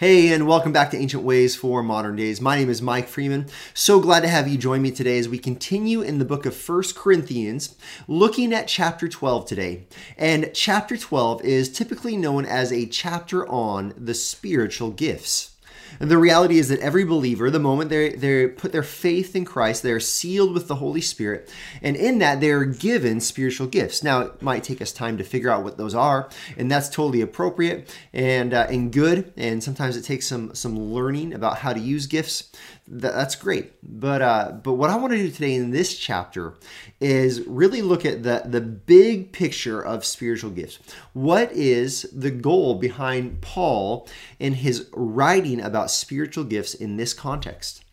Hey, and welcome back to Ancient Ways for Modern Days. My name is Mike Freeman. So glad to have you join me today as we continue in the book of First Corinthians, looking at chapter 12 today. And chapter 12 is typically known as a chapter on the spiritual gifts. And the reality is that every believer, the moment they they put their faith in Christ, they're sealed with the Holy Spirit, and in that they're given spiritual gifts. Now, it might take us time to figure out what those are, and that's totally appropriate and uh, and good. And sometimes it takes some some learning about how to use gifts. That, that's great. But uh, but what I want to do today in this chapter is really look at the the big picture of spiritual gifts. What is the goal behind Paul in his writing about spiritual gifts in this context.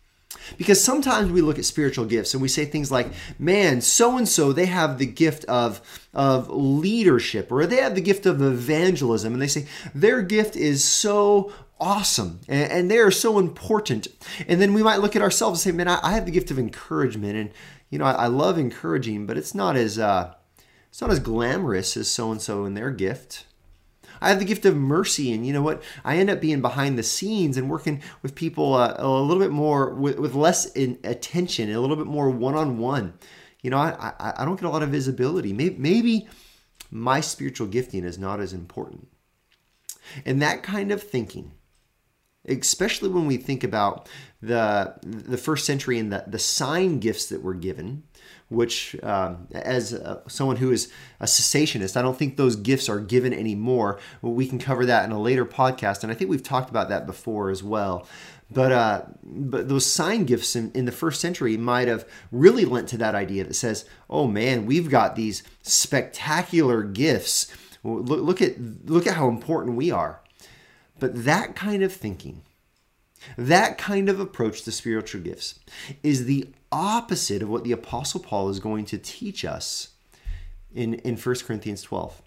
Because sometimes we look at spiritual gifts and we say things like, man, so and so, they have the gift of, of leadership or they have the gift of evangelism. And they say their gift is so awesome and, they are so important. And then we might look at ourselves and say, man, I, have the gift of encouragement. And, you know, I, love encouraging, but it's not as, uh, it's not as glamorous as so and so in their gift. I have the gift of mercy, and you know what? I end up being behind the scenes and working with people uh, a little bit more with, with less in attention, a little bit more one on one. You know, I, I, I don't get a lot of visibility. Maybe, maybe my spiritual gifting is not as important. And that kind of thinking, especially when we think about the the first century and the, the sign gifts that were given, which, um, as uh, someone who is a cessationist, I don't think those gifts are given anymore. We can cover that in a later podcast, and I think we've talked about that before as well. But uh, but those sign gifts in, in the first century might have really lent to that idea that says, "Oh man, we've got these spectacular gifts. Look, look at look at how important we are." But that kind of thinking, that kind of approach to spiritual gifts, is the opposite of what the Apostle Paul is going to teach us in, in 1 Corinthians 12.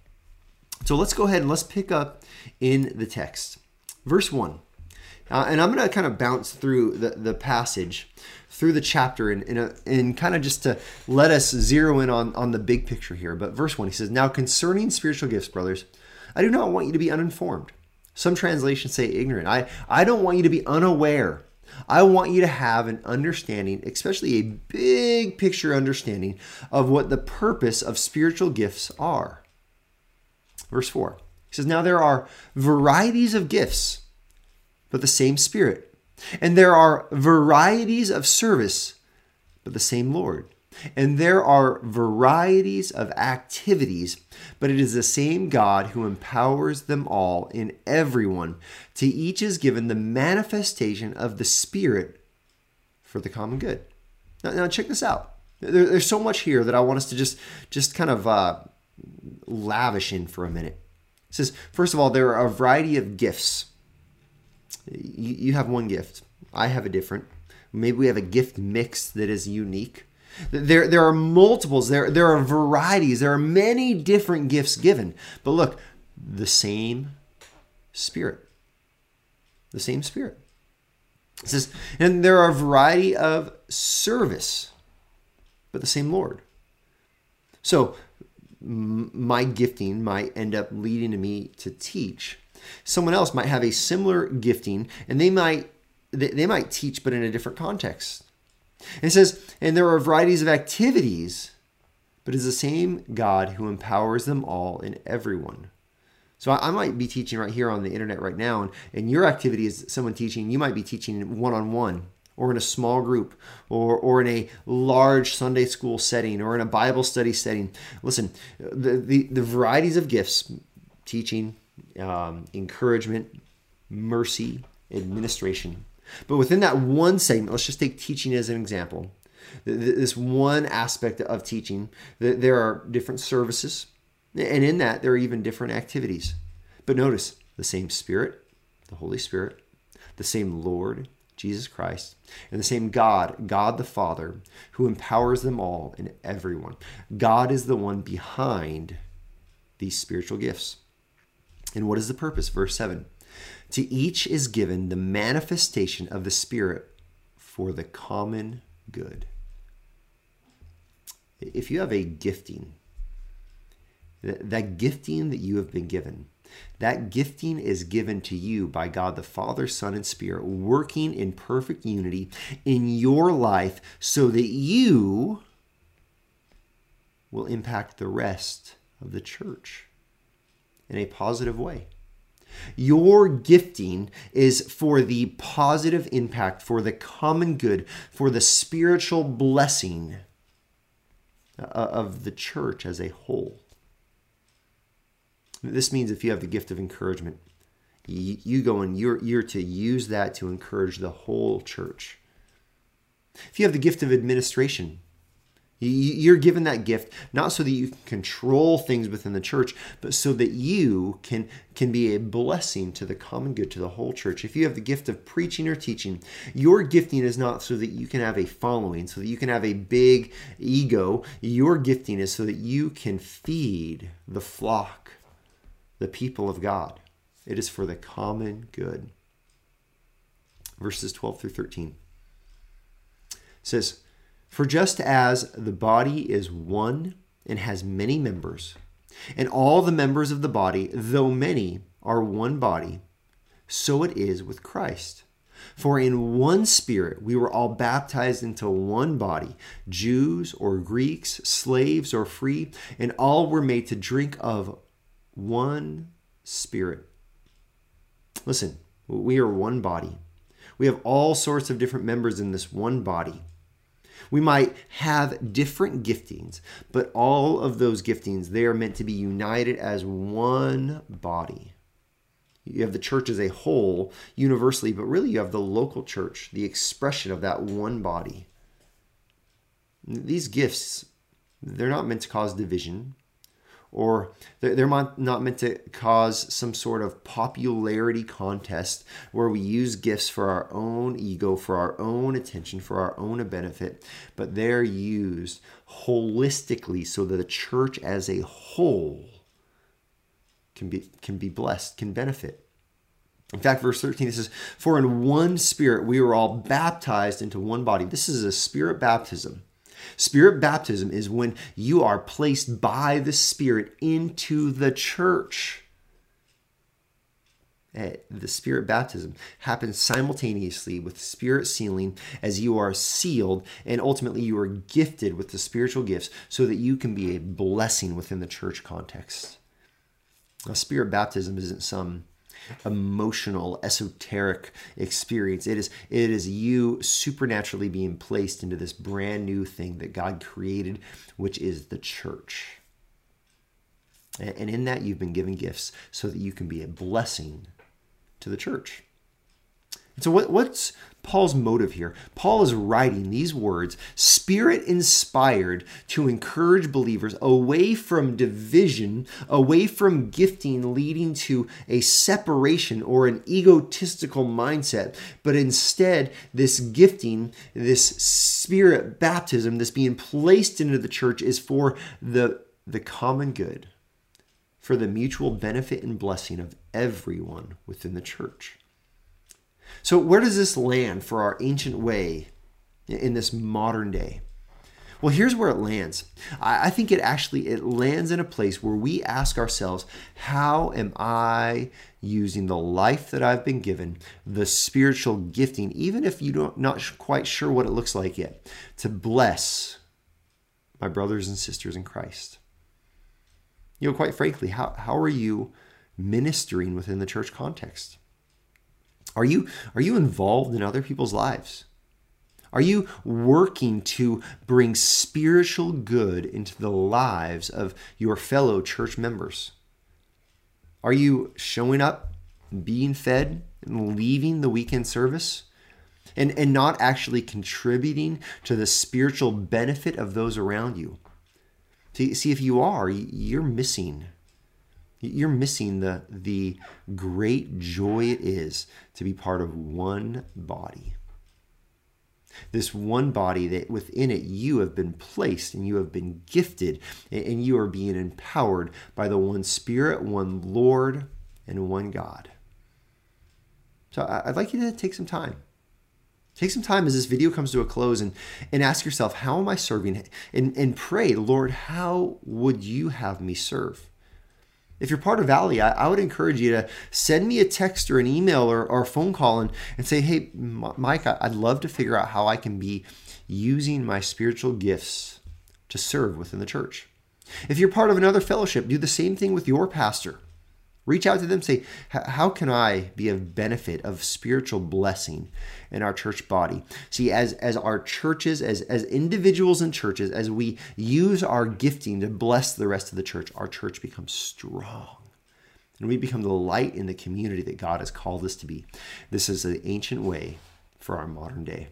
So let's go ahead and let's pick up in the text. Verse 1. Uh, and I'm going to kind of bounce through the, the passage, through the chapter, and, and, and kind of just to let us zero in on, on the big picture here. But verse 1, he says, Now concerning spiritual gifts, brothers, I do not want you to be uninformed. Some translations say ignorant. I, I don't want you to be unaware I want you to have an understanding, especially a big picture understanding of what the purpose of spiritual gifts are. Verse 4 he says, Now there are varieties of gifts, but the same Spirit. And there are varieties of service, but the same Lord. And there are varieties of activities, but it is the same God who empowers them all in everyone. To each is given the manifestation of the Spirit for the common good. Now, now check this out. There, there's so much here that I want us to just, just kind of uh, lavish in for a minute. It says, first of all, there are a variety of gifts. You, you have one gift, I have a different. Maybe we have a gift mix that is unique. There, there are multiples, there, there are varieties, there are many different gifts given. But look, the same Spirit. The same Spirit. It says, and there are a variety of service, but the same Lord. So, my gifting might end up leading to me to teach. Someone else might have a similar gifting, and they might they might teach, but in a different context. It says, and there are varieties of activities, but it's the same God who empowers them all in everyone. So I, might be teaching right here on the internet right now, and, and your activity is someone teaching, you might be teaching one on one or in a small group or, or in a large Sunday school setting or in a Bible study setting. Listen, the, the, the varieties of gifts, teaching, um, encouragement, mercy, administration, but within that one segment, let's just take teaching as an example. This one aspect of teaching, there are different services, and in that, there are even different activities. But notice the same Spirit, the Holy Spirit, the same Lord, Jesus Christ, and the same God, God the Father, who empowers them all and everyone. God is the one behind these spiritual gifts. And what is the purpose? Verse 7 to each is given the manifestation of the Spirit for the common good. If you have a gifting, that gifting that you have been given, That gifting is given to you by God the Father, Son, and Spirit, working in perfect unity in your life so that you will impact the rest of the church in a positive way. Your gifting is for the positive impact, for the common good, for the spiritual blessing uh, of the church as a whole. This means if you have the gift of encouragement, you go and you're, you're to use that to encourage the whole church. If you have the gift of administration, you're given that gift not so that you can control things within the church, but so that you can, can be a blessing to the common good, to the whole church. If you have the gift of preaching or teaching, your gifting is not so that you can have a following, so that you can have a big ego. Your gifting is so that you can feed the flock, the people of God. It is for the common good. Verses 12 through 13 says, for just as the body is one and has many members, and all the members of the body, though many, are one body, so it is with Christ. For in one spirit we were all baptized into one body, Jews or Greeks, slaves or free, and all were made to drink of one spirit. Listen, we are one body. We have all sorts of different members in this one body. We might have different giftings, but all of those giftings, they are meant to be united as one body. You have the church as a whole, universally, but really you have the local church, the expression of that one body. These gifts, they're not meant to cause division or they're not meant to cause some sort of popularity contest where we use gifts for our own ego, for our own attention, for our own benefit, but they're used holistically so that the church as a whole can be can be blessed, can benefit. In fact, verse 13 it says, For in one spirit we were all baptized into one body. This is a spirit baptism. Spirit baptism is when you are placed by the Spirit into the church. Eh, the Spirit baptism happens simultaneously with Spirit sealing as you are sealed, and ultimately you are gifted with the spiritual gifts so that you can be a blessing within the church context. Now, Spirit baptism isn't some emotional, esoteric experience. It is it is you supernaturally being placed into this brand new thing that God created, which is the church. And in that you've been given gifts so that you can be a blessing to the church. And so, what, what's Paul's motive here? Paul is writing these words, spirit inspired, to encourage believers away from division, away from gifting leading to a separation or an egotistical mindset, but instead, this gifting, this spirit baptism, this being placed into the church is for the, the common good, for the mutual benefit and blessing of everyone within the church. So, where does this land for our ancient way in this modern day? Well, here's where it lands. I think it actually it lands in a place where we ask ourselves, how am I using the life that I've been given, the spiritual gifting, even if you don't not quite sure what it looks like yet, to bless my brothers and sisters in Christ? You know, quite frankly, how, how are you ministering within the church context? Are you are you involved in other people's lives? Are you working to bring spiritual good into the lives of your fellow church members? Are you showing up, being fed, and leaving the weekend service? And, and not actually contributing to the spiritual benefit of those around you. See, see if you are, you're missing you're missing the, the great joy it is to be part of one body. This one body that within it you have been placed and you have been gifted and you are being empowered by the one Spirit, one Lord, and one God. So I'd like you to take some time. Take some time as this video comes to a close and, and ask yourself, how am I serving? And, and pray, Lord, how would you have me serve? If you're part of Valley, I, I, would encourage you to send me a text or an email or, or a phone call and, and say, hey, Mike, I'd love to figure out how I can be using my spiritual gifts to serve within the church. If you're part of another fellowship, do the same thing with your pastor. Reach out to them, say, How can I be of benefit, of spiritual blessing in our church body? See, as, as our churches, as, as individuals in churches, as we use our gifting to bless the rest of the church, our church becomes strong. And we become the light in the community that God has called us to be. This is the ancient way for our modern day.